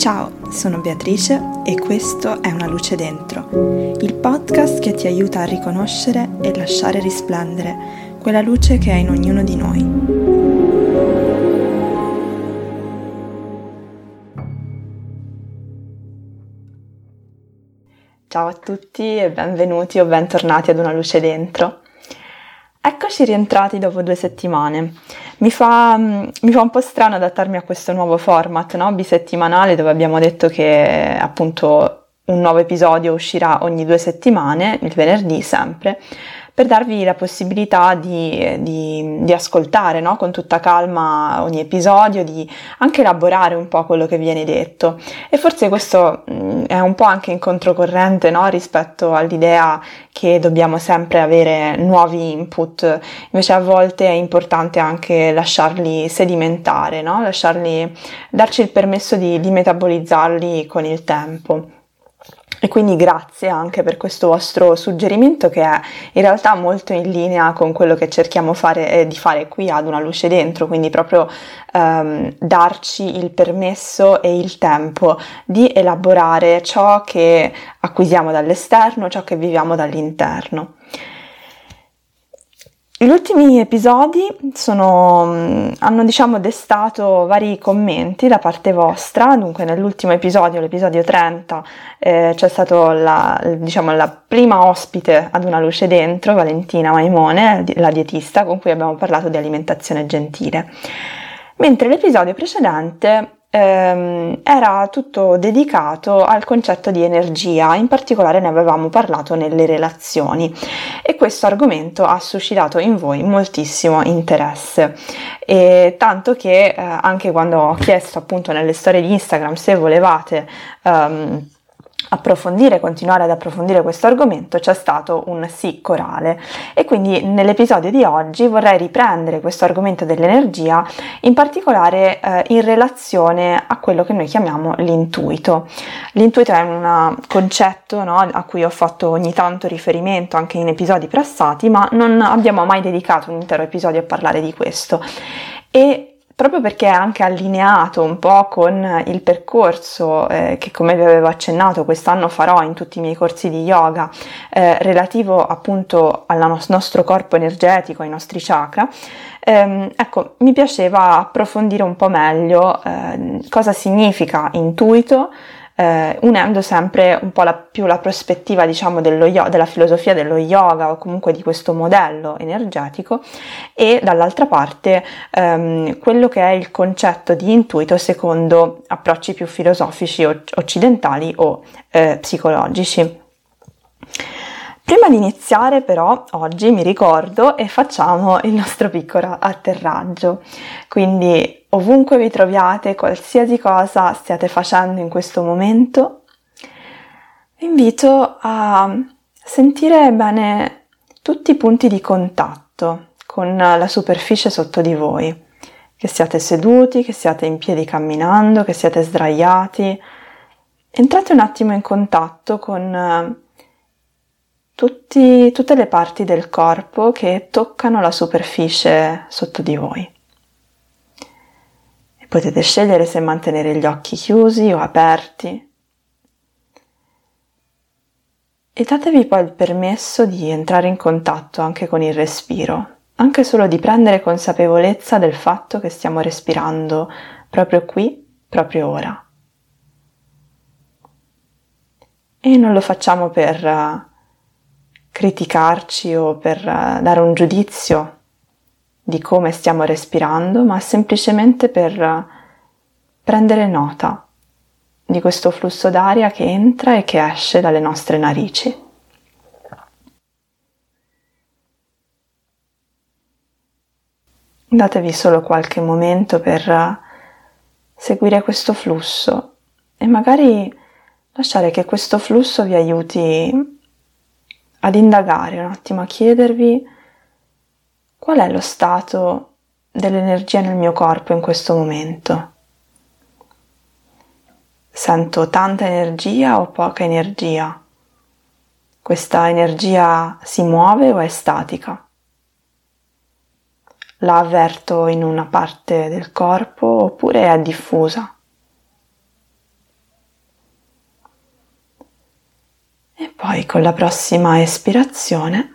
Ciao, sono Beatrice e questo è Una luce dentro, il podcast che ti aiuta a riconoscere e lasciare risplendere quella luce che è in ognuno di noi. Ciao a tutti e benvenuti o bentornati ad Una luce dentro. Eccoci rientrati dopo due settimane. Mi fa, mm, mi fa, un po' strano adattarmi a questo nuovo format, no? bisettimanale, dove abbiamo detto che appunto un nuovo episodio uscirà ogni due settimane, il venerdì sempre per darvi la possibilità di, di, di ascoltare no? con tutta calma ogni episodio, di anche elaborare un po' quello che viene detto. E forse questo mh, è un po' anche in controcorrente no? rispetto all'idea che dobbiamo sempre avere nuovi input, invece a volte è importante anche lasciarli sedimentare, no? lasciarli, darci il permesso di, di metabolizzarli con il tempo. E quindi grazie anche per questo vostro suggerimento che è in realtà molto in linea con quello che cerchiamo fare, eh, di fare qui ad Una Luce Dentro, quindi proprio ehm, darci il permesso e il tempo di elaborare ciò che acquisiamo dall'esterno, ciò che viviamo dall'interno. Gli ultimi episodi sono, mm, hanno diciamo destato vari commenti da parte vostra, dunque nell'ultimo episodio, l'episodio 30, eh, c'è stata la, diciamo, la prima ospite ad una luce dentro, Valentina Maimone, la dietista con cui abbiamo parlato di alimentazione gentile. Mentre l'episodio precedente ehm, era tutto dedicato al concetto di energia, in particolare ne avevamo parlato nelle relazioni e questo argomento ha suscitato in voi moltissimo interesse. E tanto che eh, anche quando ho chiesto appunto nelle storie di Instagram se volevate ehm, approfondire, continuare ad approfondire questo argomento c'è stato un sì corale e quindi nell'episodio di oggi vorrei riprendere questo argomento dell'energia in particolare eh, in relazione a quello che noi chiamiamo l'intuito. L'intuito è un concetto no, a cui ho fatto ogni tanto riferimento anche in episodi passati ma non abbiamo mai dedicato un intero episodio a parlare di questo e proprio perché è anche allineato un po' con il percorso eh, che come vi avevo accennato quest'anno farò in tutti i miei corsi di yoga eh, relativo appunto al nostro corpo energetico, ai nostri chakra, ehm, ecco, mi piaceva approfondire un po' meglio eh, cosa significa intuito, eh, unendo sempre un po' la, più la prospettiva diciamo dello, della filosofia dello yoga o comunque di questo modello energetico e dall'altra parte ehm, quello che è il concetto di intuito secondo approcci più filosofici occidentali o eh, psicologici. Prima di iniziare però oggi mi ricordo e facciamo il nostro piccolo atterraggio. Quindi ovunque vi troviate, qualsiasi cosa stiate facendo in questo momento, vi invito a sentire bene tutti i punti di contatto con la superficie sotto di voi, che siate seduti, che siate in piedi camminando, che siate sdraiati. Entrate un attimo in contatto con tutti, tutte le parti del corpo che toccano la superficie sotto di voi. E potete scegliere se mantenere gli occhi chiusi o aperti. E datevi poi il permesso di entrare in contatto anche con il respiro, anche solo di prendere consapevolezza del fatto che stiamo respirando proprio qui, proprio ora. E non lo facciamo per criticarci o per eh, dare un giudizio di come stiamo respirando, ma semplicemente per eh, prendere nota di questo flusso d'aria che entra e che esce dalle nostre narici. Datevi solo qualche momento per eh, seguire questo flusso e magari lasciare che questo flusso vi aiuti ad indagare un attimo, a chiedervi qual è lo stato dell'energia nel mio corpo in questo momento. Sento tanta energia o poca energia? Questa energia si muove o è statica? La avverto in una parte del corpo oppure è diffusa? Poi con la prossima espirazione,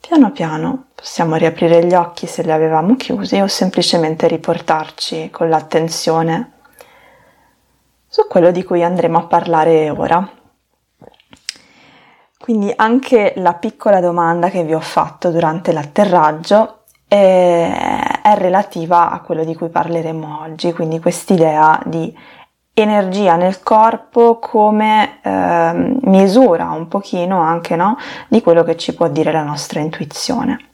piano piano possiamo riaprire gli occhi se li avevamo chiusi o semplicemente riportarci con l'attenzione su quello di cui andremo a parlare ora. Quindi anche la piccola domanda che vi ho fatto durante l'atterraggio è, è relativa a quello di cui parleremo oggi, quindi quest'idea di energia nel corpo come eh, misura un pochino anche no, di quello che ci può dire la nostra intuizione.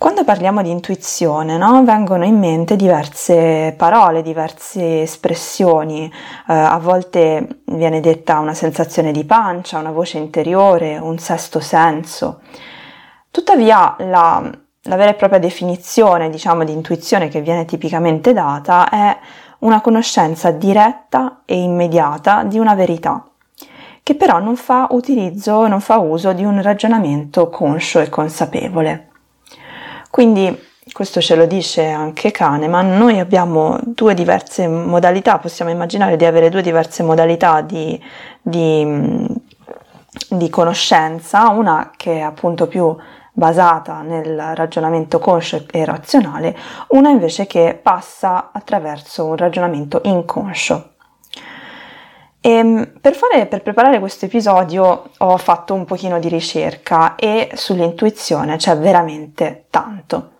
Quando parliamo di intuizione, no, vengono in mente diverse parole, diverse espressioni, eh, a volte viene detta una sensazione di pancia, una voce interiore, un sesto senso. Tuttavia la, la vera e propria definizione, diciamo, di intuizione che viene tipicamente data è una conoscenza diretta e immediata di una verità, che però non fa utilizzo, non fa uso di un ragionamento conscio e consapevole. Quindi questo ce lo dice anche Kahneman, noi abbiamo due diverse modalità, possiamo immaginare di avere due diverse modalità di, di, di conoscenza, una che è appunto più basata nel ragionamento conscio e razionale, una invece che passa attraverso un ragionamento inconscio. E ehm, per, fare, per preparare questo episodio ho fatto un pochino di ricerca e sull'intuizione c'è veramente tanto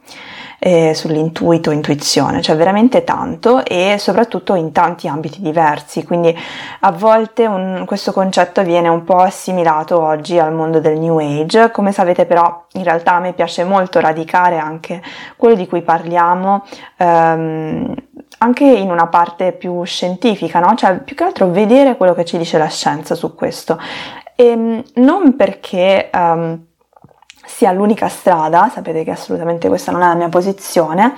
eh, sull'intuito, intuizione, cioè veramente tanto e soprattutto in tanti ambiti diversi, quindi a volte un, questo concetto viene un po' assimilato oggi al mondo del New Age, come sapete però in realtà a me piace molto radicare anche quello di cui parliamo. Ehm, anche in una parte più scientifica, no? Cioè, più che altro vedere quello che ci dice la scienza su questo. E ehm, non perché um, sia l'unica strada, sapete che assolutamente questa non è la mia posizione,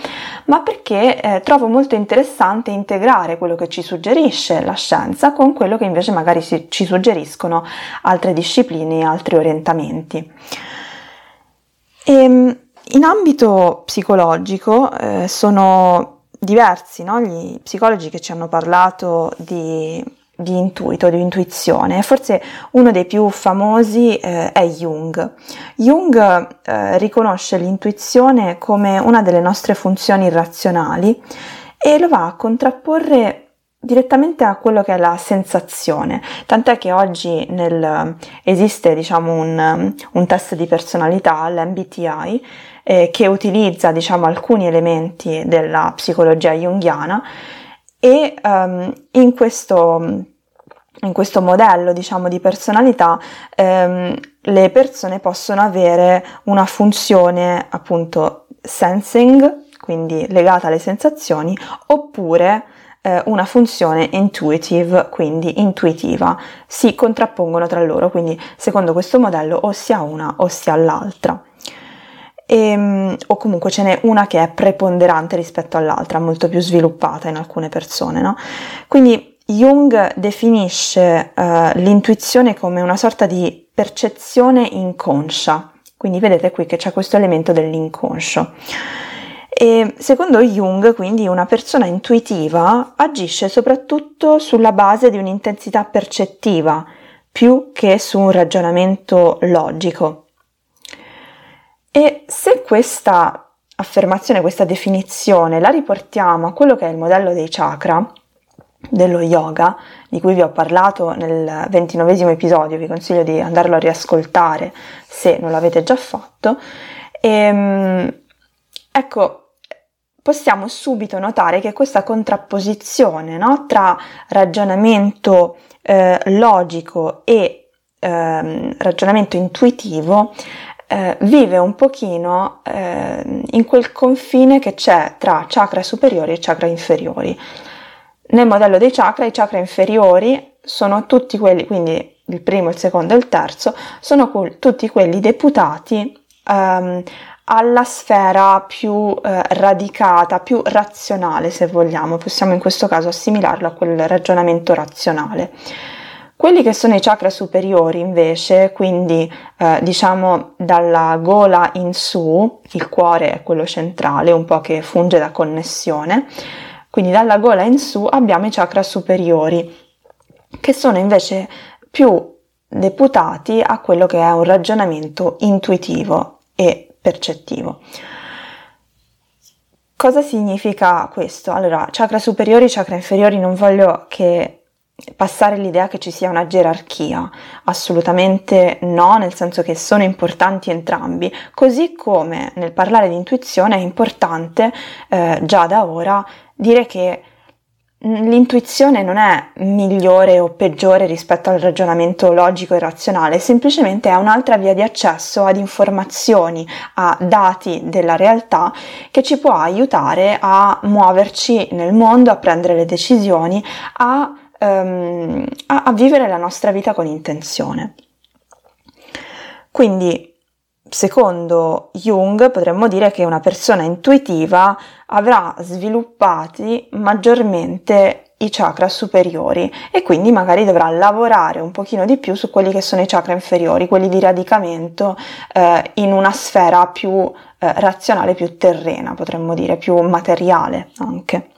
ma perché eh, trovo molto interessante integrare quello che ci suggerisce la scienza con quello che invece magari si, ci suggeriscono altre discipline, altri orientamenti. E, ehm, in ambito psicologico eh, sono diversi no? gli psicologi che ci hanno parlato di di intuito, di intuizione. Forse uno dei più famosi eh, è Jung. Jung eh, riconosce l'intuizione come una delle nostre funzioni razionali e lo va a contrapporre direttamente a quello che è la sensazione, tant'è che oggi nel, esiste diciamo, un, un, test di personalità, l'MBTI, eh, che utilizza diciamo, alcuni elementi della psicologia jungiana e um, in questo in questo modello diciamo di personalità ehm, le persone possono avere una funzione appunto sensing quindi legata alle sensazioni oppure eh, una funzione intuitive quindi intuitiva si contrappongono tra loro quindi secondo questo modello o si una o si ha l'altra e, ehm, o comunque ce n'è una che è preponderante rispetto all'altra molto più sviluppata in alcune persone no? quindi Jung definisce uh, l'intuizione come una sorta di percezione inconscia, quindi vedete qui che c'è questo elemento dell'inconscio. E secondo Jung, quindi, una persona intuitiva agisce soprattutto sulla base di un'intensità percettiva più che su un ragionamento logico. E se questa affermazione, questa definizione la riportiamo a quello che è il modello dei chakra, dello yoga, di cui vi ho parlato nel ventinovesimo episodio, vi consiglio di andarlo a riascoltare se non l'avete già fatto. E, ehm, ecco, possiamo subito notare che questa contrapposizione no, tra ragionamento eh, logico e eh, ragionamento intuitivo eh, vive un pochino eh, in quel confine che c'è tra chakra superiori e chakra inferiori. Nel modello dei chakra, i chakra inferiori sono tutti quelli, quindi il primo, il secondo e il terzo, sono cu- tutti quelli deputati um, alla sfera più eh, radicata, più razionale, se vogliamo, possiamo in questo caso assimilarlo a quel ragionamento razionale. Quelli che sono i chakra superiori invece, quindi eh, diciamo dalla gola in su, il cuore è quello centrale, un po' che funge da connessione, quindi dalla gola in su abbiamo i chakra superiori, che sono invece più deputati a quello che è un ragionamento intuitivo e percettivo. Cosa significa questo? Allora, chakra superiori, chakra inferiori, non voglio che passare l'idea che ci sia una gerarchia, assolutamente no, nel senso che sono importanti entrambi, così come nel parlare di intuizione è importante eh, già da ora dire che l'intuizione non è migliore o peggiore rispetto al ragionamento logico e razionale, semplicemente è un'altra via di accesso ad informazioni, a dati della realtà che ci può aiutare a muoverci nel mondo, a prendere le decisioni, a um, a, a vivere la nostra vita con intenzione. Quindi secondo Jung potremmo dire che una persona intuitiva avrà sviluppati maggiormente i chakra superiori e quindi magari dovrà lavorare un pochino di più su quelli che sono i chakra inferiori, quelli di radicamento eh, in una sfera più eh, razionale, più terrena, potremmo dire, più materiale anche.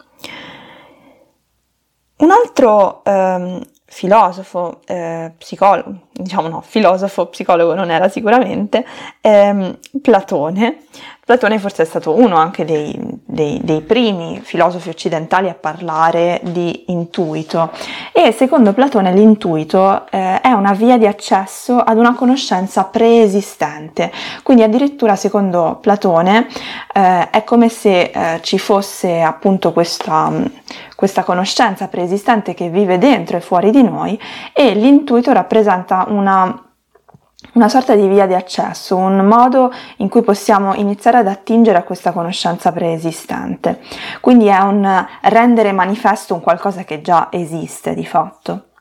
Un altro ehm, filosofo, eh, psicologo, diciamo no, filosofo, psicologo non era sicuramente, ehm, Platone. Platone forse è stato uno anche dei, dei, dei, primi filosofi occidentali a parlare di intuito. E secondo Platone l'intuito eh, è una via di accesso ad una conoscenza preesistente, quindi addirittura secondo Platone eh, è come se eh, ci fosse appunto questa questa conoscenza preesistente che vive dentro e fuori di noi e l'intuito rappresenta una una sorta di via di accesso, un modo in cui possiamo iniziare ad attingere a questa conoscenza preesistente. Quindi è un rendere manifesto un qualcosa che già esiste di fatto.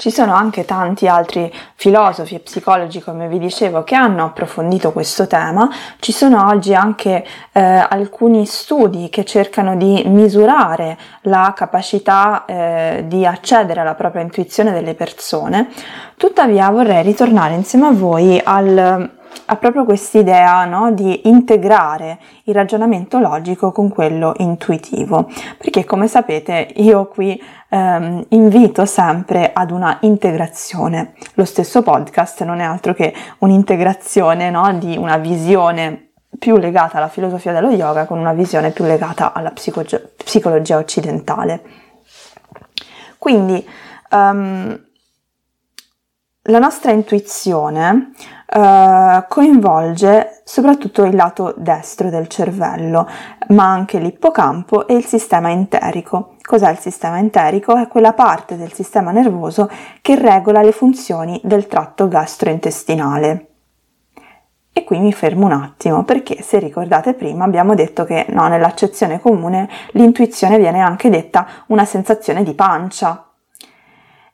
Ci sono anche tanti altri filosofi e psicologi, come vi dicevo, che hanno approfondito questo tema. Ci sono oggi anche eh, alcuni studi che cercano di misurare la capacità eh, di accedere alla propria intuizione delle persone. Tuttavia vorrei ritornare insieme a voi al ha proprio quest'idea no, di integrare il ragionamento logico con quello intuitivo, perché come sapete io qui ehm, invito sempre ad una integrazione. Lo stesso podcast non è altro che un'integrazione no, di una visione più legata alla filosofia dello yoga con una visione più legata alla psicologia, psicologia occidentale. Quindi um, la nostra intuizione uh, coinvolge soprattutto il lato destro del cervello, ma anche l'ippocampo e il sistema enterico. Cos'è il sistema enterico? È quella parte del sistema nervoso che regola le funzioni del tratto gastrointestinale. E qui mi fermo un attimo perché se ricordate prima abbiamo detto che no, nell'accezione comune l'intuizione viene anche detta una sensazione di pancia,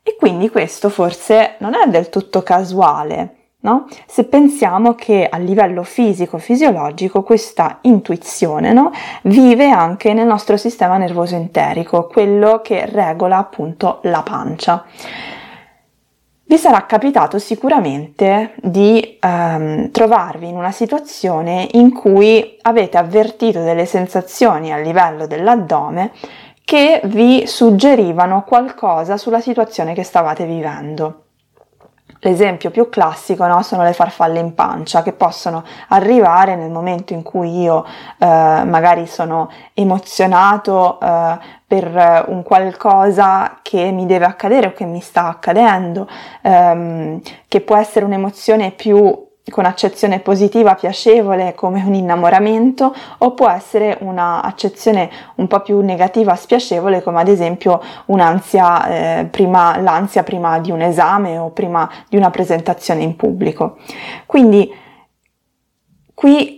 e quindi questo forse non è del tutto casuale, no? Se pensiamo che a livello fisico-fisiologico questa intuizione no? vive anche nel nostro sistema nervoso enterico, quello che regola appunto la pancia. Vi sarà capitato sicuramente di ehm, trovarvi in una situazione in cui avete avvertito delle sensazioni a livello dell'addome che vi suggerivano qualcosa sulla situazione che stavate vivendo. L'esempio più classico no, sono le farfalle in pancia che possono arrivare nel momento in cui io eh, magari sono emozionato eh, per un qualcosa che mi deve accadere o che mi sta accadendo, ehm, che può essere un'emozione più con accezione positiva, piacevole, come un innamoramento, o può essere un'accezione un po' più negativa, spiacevole, come ad esempio un'ansia, eh, prima, l'ansia prima di un esame o prima di una presentazione in pubblico. Quindi qui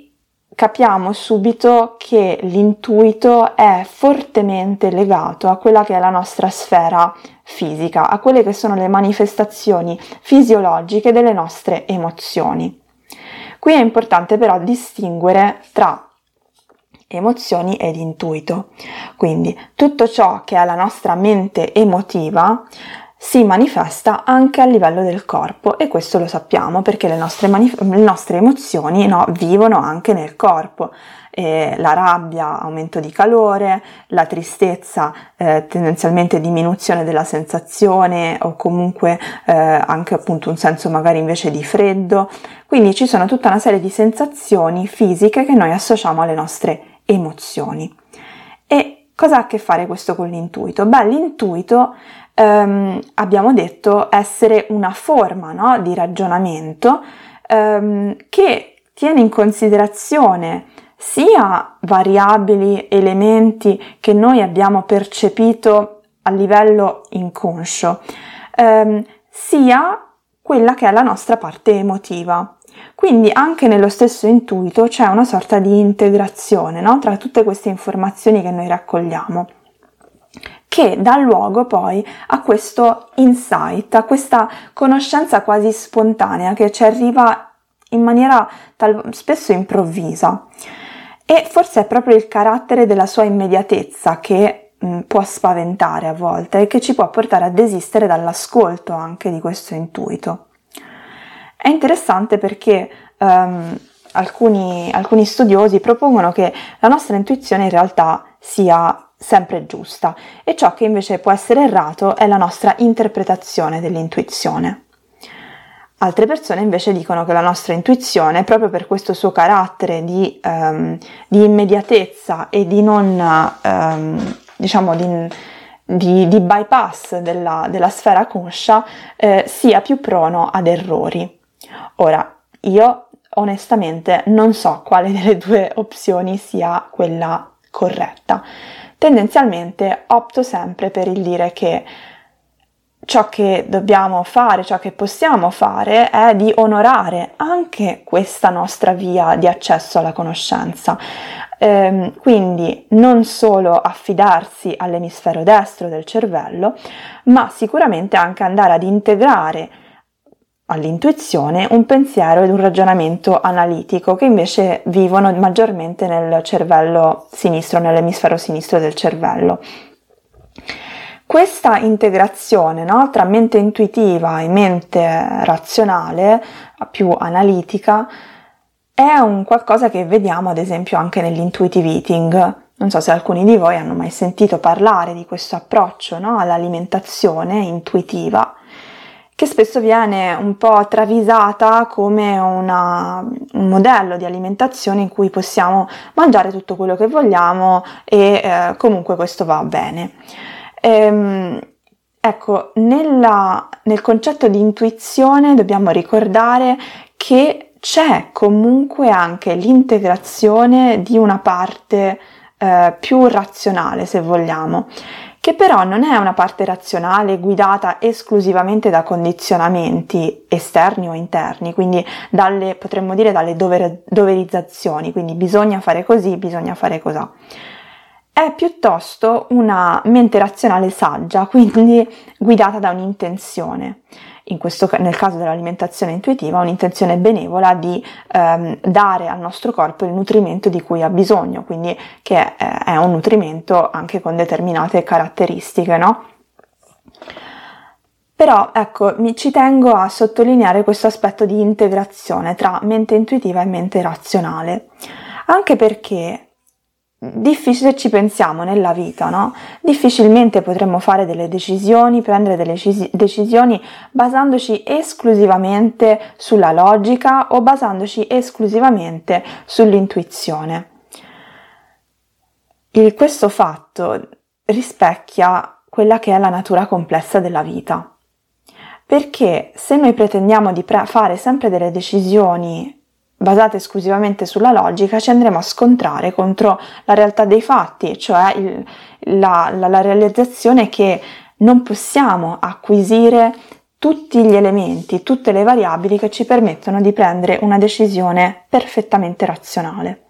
capiamo subito che l'intuito è fortemente legato a quella che è la nostra sfera fisica, a quelle che sono le manifestazioni fisiologiche delle nostre emozioni. Qui è importante però distinguere tra emozioni ed intuito. Quindi tutto ciò che è la nostra mente emotiva si manifesta anche a livello del corpo e questo lo sappiamo perché le nostre, manif- le nostre emozioni no, vivono anche nel corpo eh, la rabbia aumento di calore, la tristezza eh, tendenzialmente diminuzione della sensazione o comunque eh, anche appunto un senso magari invece di freddo. Quindi ci sono tutta una serie di sensazioni fisiche che noi associamo alle nostre emozioni. E cosa ha a che fare questo con l'intuito? Beh, l'intuito ehm, abbiamo detto essere una forma no, di ragionamento ehm, che tiene in considerazione sia variabili, elementi che noi abbiamo percepito a livello inconscio, ehm, sia quella che è la nostra parte emotiva. Quindi anche nello stesso intuito c'è una sorta di integrazione no? tra tutte queste informazioni che noi raccogliamo che dà luogo poi a questo insight, a questa conoscenza quasi spontanea che ci arriva in maniera tal- spesso improvvisa. E forse è proprio il carattere della sua immediatezza che mh, può spaventare a volte e che ci può portare a desistere dall'ascolto anche di questo intuito. È interessante perché um, alcuni, alcuni studiosi propongono che la nostra intuizione in realtà sia sempre giusta e ciò che invece può essere errato è la nostra interpretazione dell'intuizione. Altre persone invece dicono che la nostra intuizione, proprio per questo suo carattere di, um, di immediatezza e di non, um, diciamo, di, di, di, bypass della, della sfera conscia, eh, sia più prono ad errori. Ora, io onestamente non so quale delle due opzioni sia quella corretta tendenzialmente opto sempre per il dire che ciò che dobbiamo fare, ciò che possiamo fare è di onorare anche questa nostra via di accesso alla conoscenza. Ehm, quindi non solo affidarsi all'emisfero destro del cervello, ma sicuramente anche andare ad integrare all'intuizione un pensiero ed un ragionamento analitico che invece vivono maggiormente nel cervello sinistro, nell'emisfero sinistro del cervello. Questa integrazione no, tra mente intuitiva e mente razionale, più analitica, è un qualcosa che vediamo ad esempio anche nell'intuitive eating. Non so se alcuni di voi hanno mai sentito parlare di questo approccio no, all'alimentazione intuitiva che spesso viene un po' travisata come una, un modello di alimentazione in cui possiamo mangiare tutto quello che vogliamo e eh, comunque questo va bene. Ehm, ecco, nella, nel concetto di intuizione dobbiamo ricordare che c'è comunque anche l'integrazione di una parte eh, più razionale, se vogliamo che però non è una parte razionale guidata esclusivamente da condizionamenti esterni o interni, quindi dalle, potremmo dire dalle dover, doverizzazioni, quindi bisogna fare così, bisogna fare così. È piuttosto una mente razionale saggia, quindi guidata da un'intenzione questo, nel caso dell'alimentazione intuitiva, un'intenzione benevola di ehm, dare al nostro corpo il nutrimento di cui ha bisogno, quindi che è, è un nutrimento anche con determinate caratteristiche, no? Però ecco, mi ci tengo a sottolineare questo aspetto di integrazione tra mente intuitiva e mente razionale, anche perché difficile ci pensiamo nella vita, no? Difficilmente potremmo fare delle decisioni, prendere delle decisioni basandoci esclusivamente sulla logica o basandoci esclusivamente sull'intuizione. Il, questo fatto rispecchia quella che è la natura complessa della vita. Perché se noi pretendiamo di pre- fare sempre delle decisioni basate esclusivamente sulla logica, ci andremo a scontrare contro la realtà dei fatti, cioè il, la, la, la realizzazione che non possiamo acquisire tutti gli elementi, tutte le variabili che ci permettono di prendere una decisione perfettamente razionale.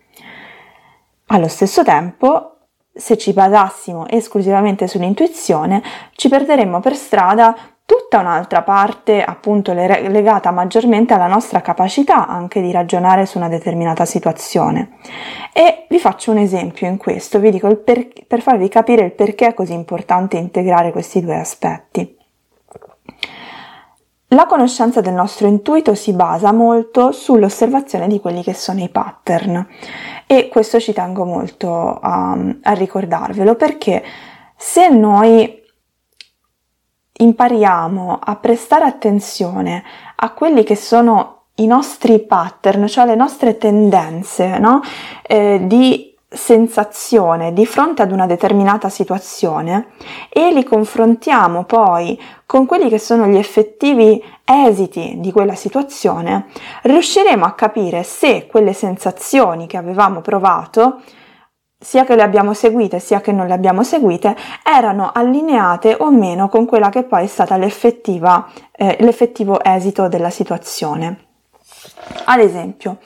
Allo stesso tempo, se ci basassimo esclusivamente sull'intuizione, ci perderemmo per strada tutta un'altra parte appunto legata maggiormente alla nostra capacità anche di ragionare su una determinata situazione. E vi faccio un esempio in questo, vi dico per, per farvi capire il perché è così importante integrare questi due aspetti. La conoscenza del nostro intuito si basa molto sull'osservazione di quelli che sono i pattern e questo ci tengo molto a, a ricordarvelo perché se noi impariamo a prestare attenzione a quelli che sono i nostri pattern, cioè le nostre tendenze no? eh, di sensazione di fronte ad una determinata situazione e li confrontiamo poi con quelli che sono gli effettivi esiti di quella situazione, riusciremo a capire se quelle sensazioni che avevamo provato sia che le abbiamo seguite sia che non le abbiamo seguite, erano allineate o meno con quella che poi è stata eh, l'effettivo esito della situazione. Ad esempio,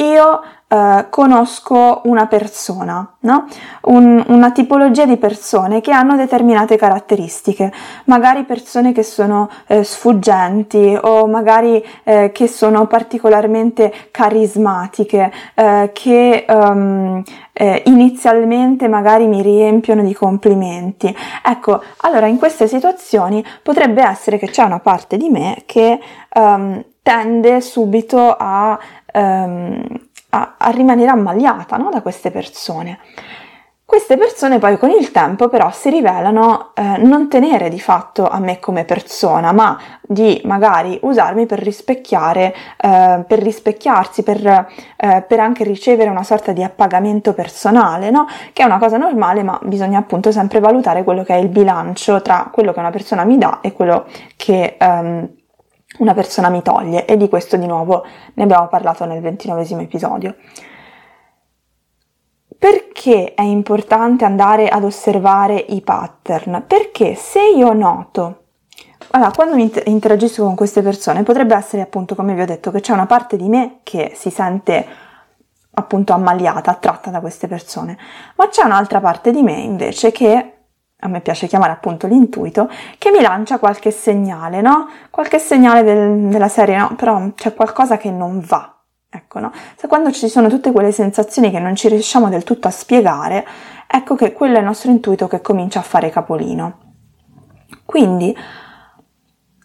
io eh, conosco una persona, no? Un, una tipologia di persone che hanno determinate caratteristiche, magari persone che sono eh, sfuggenti o magari eh, che sono particolarmente carismatiche, eh, che um, inizialmente magari mi riempiono di complimenti. Ecco, allora in queste situazioni potrebbe essere che c'è una parte di me che um, tende subito a um, a, a rimanere ammaliata no? da queste persone. Queste persone poi con il tempo però si rivelano eh, non tenere di fatto a me come persona, ma di magari usarmi per rispecchiare, eh, per rispecchiarsi, per, eh, per, anche ricevere una sorta di appagamento personale, no? Che è una cosa normale, ma bisogna appunto sempre valutare quello che è il bilancio tra quello che una persona mi dà e quello che ehm, una persona mi toglie e di questo di nuovo ne abbiamo parlato nel ventinovesimo episodio. Perché è importante andare ad osservare i pattern? Perché se io noto, allora, quando interagisco con queste persone potrebbe essere appunto come vi ho detto che c'è una parte di me che si sente appunto ammaliata, attratta da queste persone, ma c'è un'altra parte di me invece che a me piace chiamare appunto l'intuito, che mi lancia qualche segnale, no? Qualche segnale del, della serie, no? Però c'è qualcosa che non va. Ecco, no? Se quando ci sono tutte quelle sensazioni che non ci riusciamo del tutto a spiegare, ecco che quello è il nostro intuito che comincia a fare capolino. Quindi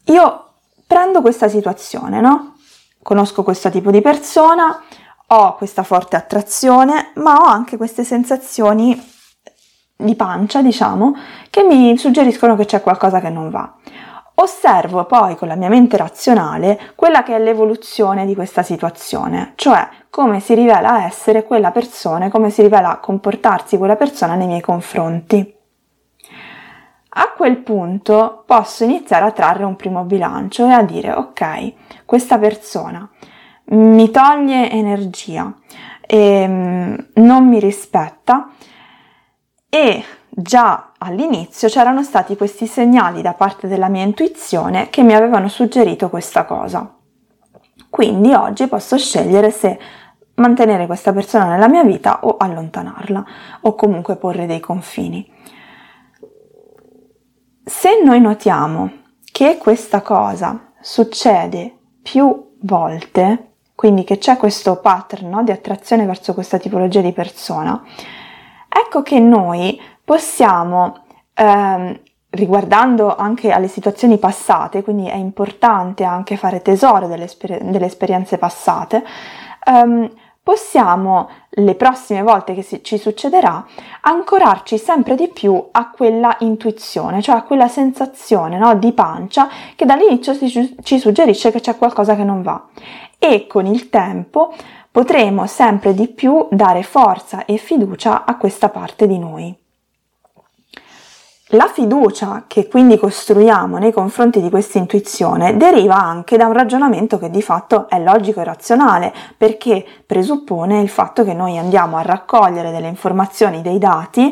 io prendo questa situazione, no? Conosco questo tipo di persona, ho questa forte attrazione, ma ho anche queste sensazioni di pancia, diciamo, che mi suggeriscono che c'è qualcosa che non va. Osservo poi con la mia mente razionale quella che è l'evoluzione di questa situazione, cioè come si rivela essere quella persona, come si rivela comportarsi quella persona nei miei confronti. A quel punto posso iniziare a trarre un primo bilancio e a dire ok, questa persona mi toglie energia, e, ehm, non mi rispetta, e già all'inizio c'erano stati questi segnali da parte della mia intuizione che mi avevano suggerito questa cosa. Quindi oggi posso scegliere se mantenere questa persona nella mia vita o allontanarla o comunque porre dei confini. Se noi notiamo che questa cosa succede più volte, quindi che c'è questo pattern no, di attrazione verso questa tipologia di persona, Ecco che noi possiamo, ehm, riguardando anche alle situazioni passate, quindi è importante anche fare tesoro delle, esper- delle esperienze passate, ehm, possiamo le prossime volte che ci succederà ancorarci sempre di più a quella intuizione, cioè a quella sensazione no, di pancia che dall'inizio ci suggerisce che c'è qualcosa che non va. E con il tempo potremo sempre di più dare forza e fiducia a questa parte di noi. La fiducia che quindi costruiamo nei confronti di questa intuizione deriva anche da un ragionamento che di fatto è logico e razionale, perché presuppone il fatto che noi andiamo a raccogliere delle informazioni, dei dati,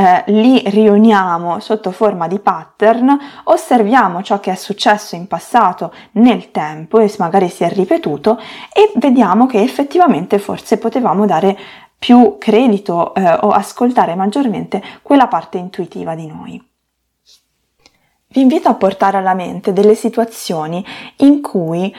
eh, li riuniamo sotto forma di pattern, osserviamo ciò che è successo in passato nel tempo e magari si è ripetuto e vediamo che effettivamente forse potevamo dare più credito eh, o ascoltare maggiormente quella parte intuitiva di noi. Vi invito a portare alla mente delle situazioni in cui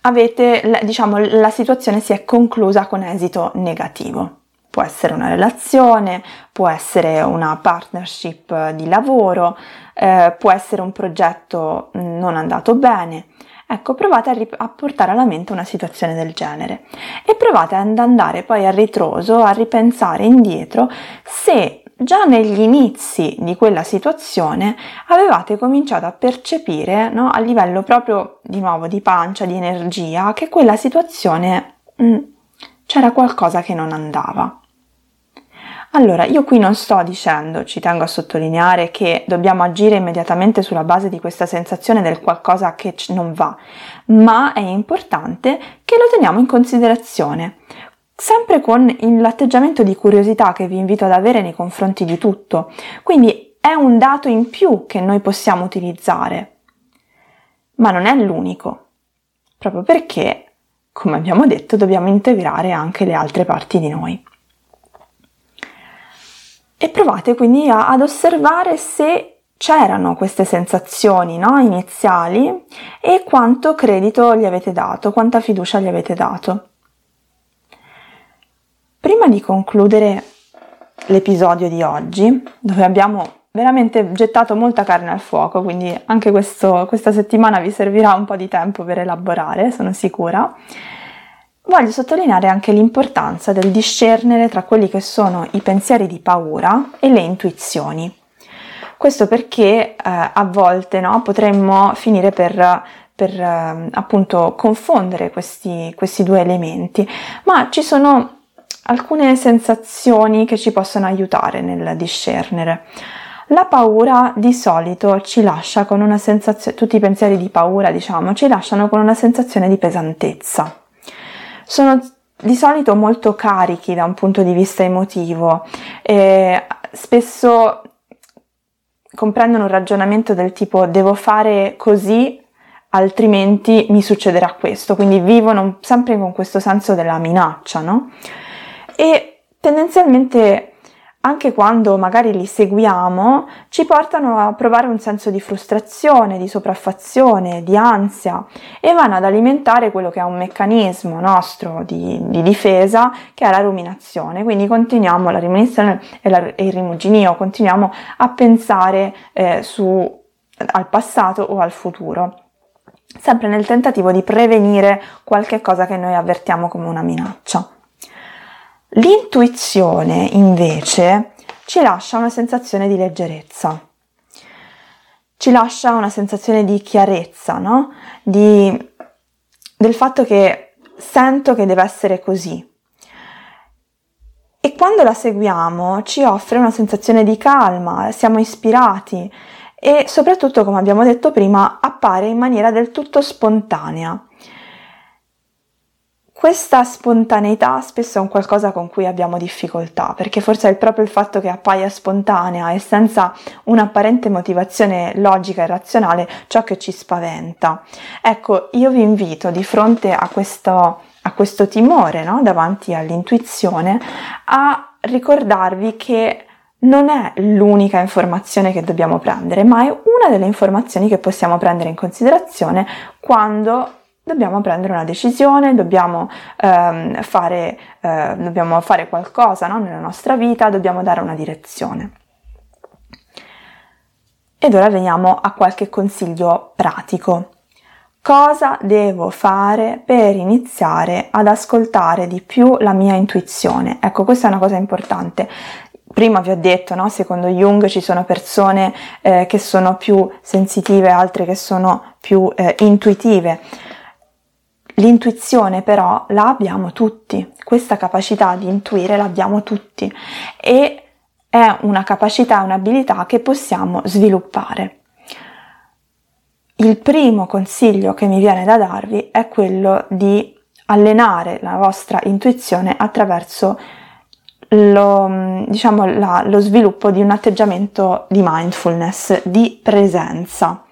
avete, diciamo, la situazione si è conclusa con esito negativo. Può essere una relazione, può essere una partnership di lavoro, eh, può essere un progetto non andato bene. Ecco, provate a, rip- a, portare alla mente una situazione del genere e provate ad andare poi a ritroso, a ripensare indietro se già negli inizi di quella situazione avevate cominciato a percepire no, a livello proprio di nuovo di pancia, di energia, che quella situazione mh, mm, c'era qualcosa che non andava. Allora, io qui non sto dicendo, ci tengo a sottolineare, che dobbiamo agire immediatamente sulla base di questa sensazione del qualcosa che non va, ma è importante che lo teniamo in considerazione, sempre con l'atteggiamento di curiosità che vi invito ad avere nei confronti di tutto. Quindi è un dato in più che noi possiamo utilizzare, ma non è l'unico, proprio perché, come abbiamo detto, dobbiamo integrare anche le altre parti di noi e provate quindi a, ad osservare se c'erano queste sensazioni no, iniziali e quanto credito gli avete dato, quanta fiducia gli avete dato. Prima di concludere l'episodio di oggi, dove abbiamo veramente gettato molta carne al fuoco, quindi anche questo, questa settimana vi servirà un po' di tempo per elaborare, sono sicura, Voglio sottolineare anche l'importanza del discernere tra quelli che sono i pensieri di paura e le intuizioni. Questo perché eh, a volte no, potremmo finire per, per eh, appunto confondere questi, questi due elementi, ma ci sono alcune sensazioni che ci possono aiutare nel discernere. La paura di solito ci lascia con una sensazione, tutti i pensieri di paura diciamo, ci lasciano con una sensazione di pesantezza sono di solito molto carichi da un punto di vista emotivo e spesso comprendono un ragionamento del tipo devo fare così altrimenti mi succederà questo, quindi vivono sempre con questo senso della minaccia, no? E tendenzialmente anche quando magari li seguiamo, ci portano a provare un senso di frustrazione, di sopraffazione, di ansia e vanno ad alimentare quello che è un meccanismo nostro di, di difesa che è la ruminazione. Quindi continuiamo la ruminazione e, la, e il rimuginio, continuiamo a pensare eh, su, al passato o al futuro sempre nel tentativo di prevenire qualche cosa che noi avvertiamo come una minaccia. L'intuizione invece ci lascia una sensazione di leggerezza, ci lascia una sensazione di chiarezza, no? Di, del fatto che sento che deve essere così. E quando la seguiamo ci offre una sensazione di calma, siamo ispirati e soprattutto, come abbiamo detto prima, appare in maniera del tutto spontanea. Questa spontaneità spesso è un qualcosa con cui abbiamo difficoltà, perché forse è proprio il fatto che appaia spontanea e senza un'apparente motivazione logica e razionale ciò che ci spaventa. Ecco, io vi invito di fronte a questo, a questo timore no? davanti all'intuizione a ricordarvi che non è l'unica informazione che dobbiamo prendere, ma è una delle informazioni che possiamo prendere in considerazione quando dobbiamo prendere una decisione, dobbiamo, ehm, fare, eh, dobbiamo fare, qualcosa no? nella nostra vita, dobbiamo dare una direzione. Ed ora veniamo a qualche consiglio pratico. Cosa devo fare per iniziare ad ascoltare di più la mia intuizione? Ecco, questa è una cosa importante. Prima vi ho detto, no? secondo Jung ci sono persone eh, che sono più sensitive, altre che sono più eh, intuitive. L'intuizione però la abbiamo tutti, questa capacità di intuire l'abbiamo tutti e è una capacità, un'abilità che possiamo sviluppare. Il primo consiglio che mi viene da darvi è quello di allenare la vostra intuizione attraverso lo, diciamo, la, lo sviluppo di un atteggiamento di mindfulness, di presenza.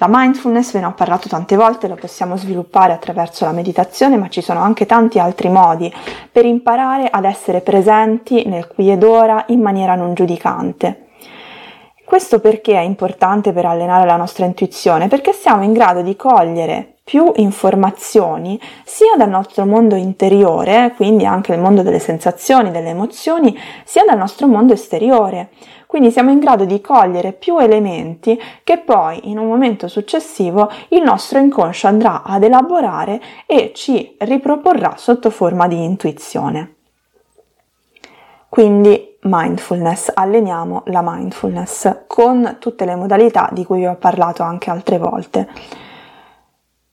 La mindfulness ve ne ho parlato tante volte, lo possiamo sviluppare attraverso la meditazione, ma ci sono anche tanti altri modi per imparare ad essere presenti nel qui ed ora in maniera non giudicante. Questo perché è importante per allenare la nostra intuizione? Perché siamo in grado di cogliere più informazioni sia dal nostro mondo interiore, quindi anche il mondo delle sensazioni, delle emozioni, sia dal nostro mondo esteriore. Quindi siamo in grado di cogliere più elementi che poi in un momento successivo il nostro inconscio andrà ad elaborare e ci riproporrà sotto forma di intuizione. Quindi mindfulness, alleniamo la mindfulness con tutte le modalità di cui vi ho parlato anche altre volte.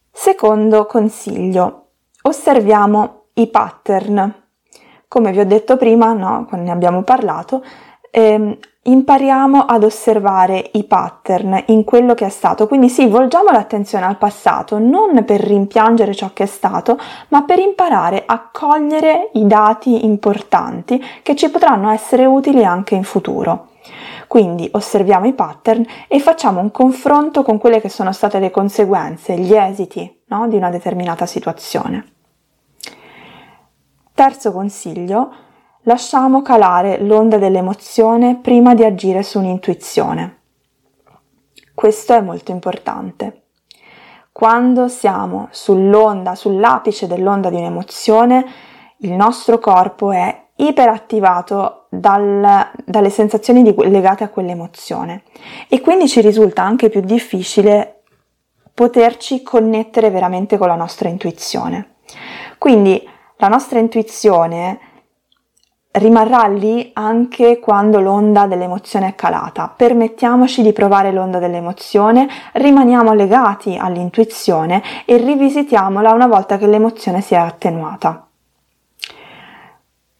Secondo consiglio, osserviamo i pattern. Come vi ho detto prima, no, quando ne abbiamo parlato, ehm, impariamo ad osservare i pattern in quello che è stato. Quindi sì, volgiamo l'attenzione al passato, non per rimpiangere ciò che è stato, ma per imparare a cogliere i dati importanti che ci potranno essere utili anche in futuro. Quindi osserviamo i pattern e facciamo un confronto con quelle che sono state le conseguenze, gli esiti no, di una determinata situazione. Terzo consiglio, lasciamo calare l'onda dell'emozione prima di agire su un'intuizione. Questo è molto importante. Quando siamo sull'onda, sull'apice dell'onda di un'emozione, il nostro corpo è iperattivato dal, dalle sensazioni di, legate a quell'emozione e quindi ci risulta anche più difficile poterci connettere veramente con la nostra intuizione. Quindi la nostra intuizione rimarrà lì anche quando l'onda dell'emozione è calata. Permettiamoci di provare l'onda dell'emozione, rimaniamo legati all'intuizione e rivisitiamola una volta che l'emozione si è attenuata.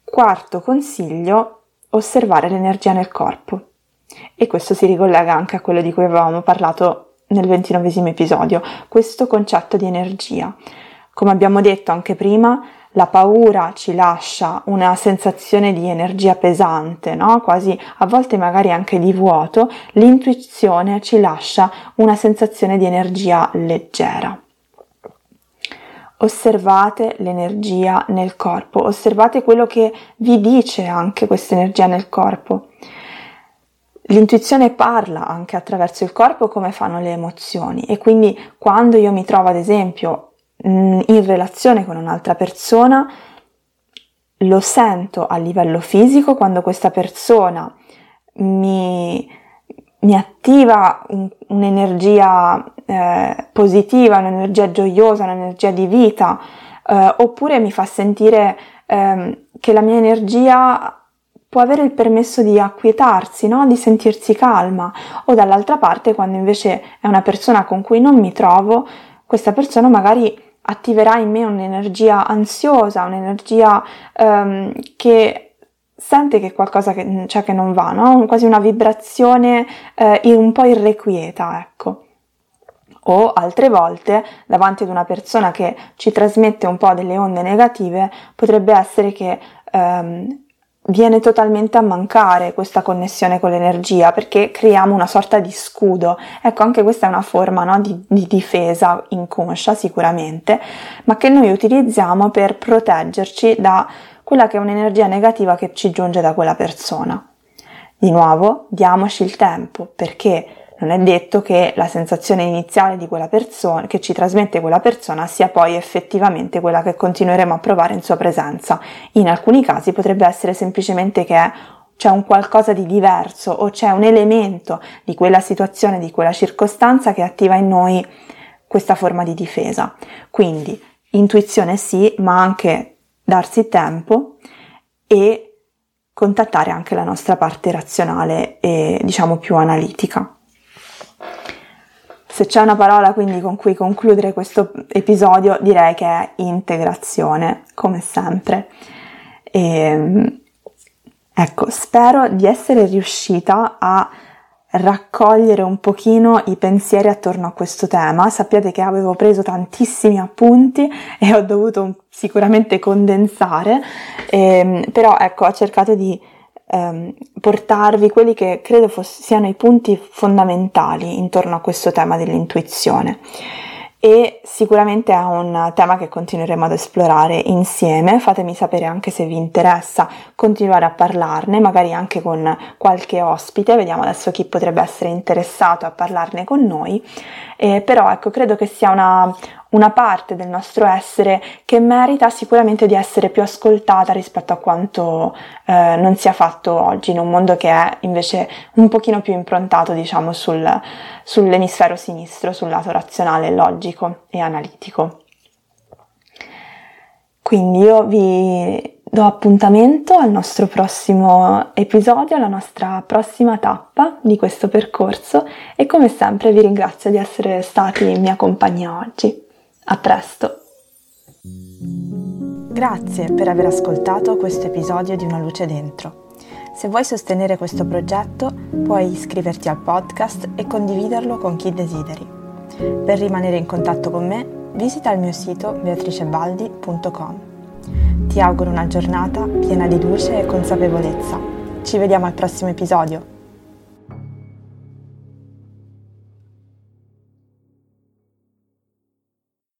Quarto consiglio, osservare l'energia nel corpo. E questo si ricollega anche a quello di cui avevamo parlato nel ventinovesimo episodio, questo concetto di energia. Come abbiamo detto anche prima, la paura ci lascia una sensazione di energia pesante, no? quasi a volte magari anche di vuoto, l'intuizione ci lascia una sensazione di energia leggera. Osservate l'energia nel corpo, osservate quello che vi dice anche questa energia nel corpo. L'intuizione parla anche attraverso il corpo come fanno le emozioni e quindi quando io mi trovo ad esempio in relazione con un'altra persona, lo sento a livello fisico quando questa persona mi, mi attiva un, un'energia eh, positiva, un'energia gioiosa, un'energia di vita, eh, oppure mi fa sentire eh, che la mia energia può avere il permesso di acquietarsi, no? di sentirsi calma, o dall'altra parte quando invece è una persona con cui non mi trovo, questa persona magari attiverà in me un'energia ansiosa, un'energia um, che sente che qualcosa che, cioè che non va, no? quasi una vibrazione eh, un po' irrequieta, ecco. O altre volte, davanti ad una persona che ci trasmette un po' delle onde negative, potrebbe essere che um, viene totalmente a mancare questa connessione con l'energia perché creiamo una sorta di scudo. Ecco, anche questa è una forma no, di, di, difesa inconscia sicuramente, ma che noi utilizziamo per proteggerci da quella che è un'energia negativa che ci giunge da quella persona. Di nuovo, diamoci il tempo perché non è detto che la sensazione iniziale di quella persona, che ci trasmette quella persona, sia poi effettivamente quella che continueremo a provare in sua presenza. In alcuni casi potrebbe essere semplicemente che c'è un qualcosa di diverso o c'è un elemento di quella situazione, di quella circostanza che attiva in noi questa forma di difesa. Quindi intuizione sì, ma anche darsi tempo e contattare anche la nostra parte razionale e diciamo più analitica. Se c'è una parola quindi con cui concludere questo episodio direi che è integrazione, come sempre. E, ehm, ecco, spero di essere riuscita a raccogliere un pochino i pensieri attorno a questo tema. Sappiate che avevo preso tantissimi appunti e ho dovuto sicuramente condensare, ehm, però ecco, ho cercato di ehm, portarvi quelli che credo foss- siano i punti fondamentali intorno a questo tema dell'intuizione e sicuramente è un tema che continueremo ad esplorare insieme. Fatemi sapere anche se vi interessa continuare a parlarne, magari anche con qualche ospite. Vediamo adesso chi potrebbe essere interessato a parlarne con noi. Eh, però ecco, credo che sia una, una parte del nostro essere che merita sicuramente di essere più ascoltata rispetto a quanto eh, non sia fatto oggi in un mondo che è invece un pochino più improntato diciamo sul, sull'emisfero sinistro, sul lato razionale, logico e analitico. Quindi io vi do appuntamento al nostro prossimo episodio, alla nostra prossima tappa di questo percorso e come sempre vi ringrazio di essere stati in mia compagnia oggi. A presto! Grazie per aver ascoltato questo episodio di Una luce dentro. Se vuoi sostenere questo progetto puoi iscriverti al podcast e condividerlo con chi desideri. Per rimanere in contatto con me visita il mio sito beatricebaldi.com. Ti auguro una giornata piena di luce e consapevolezza. Ci vediamo al prossimo episodio.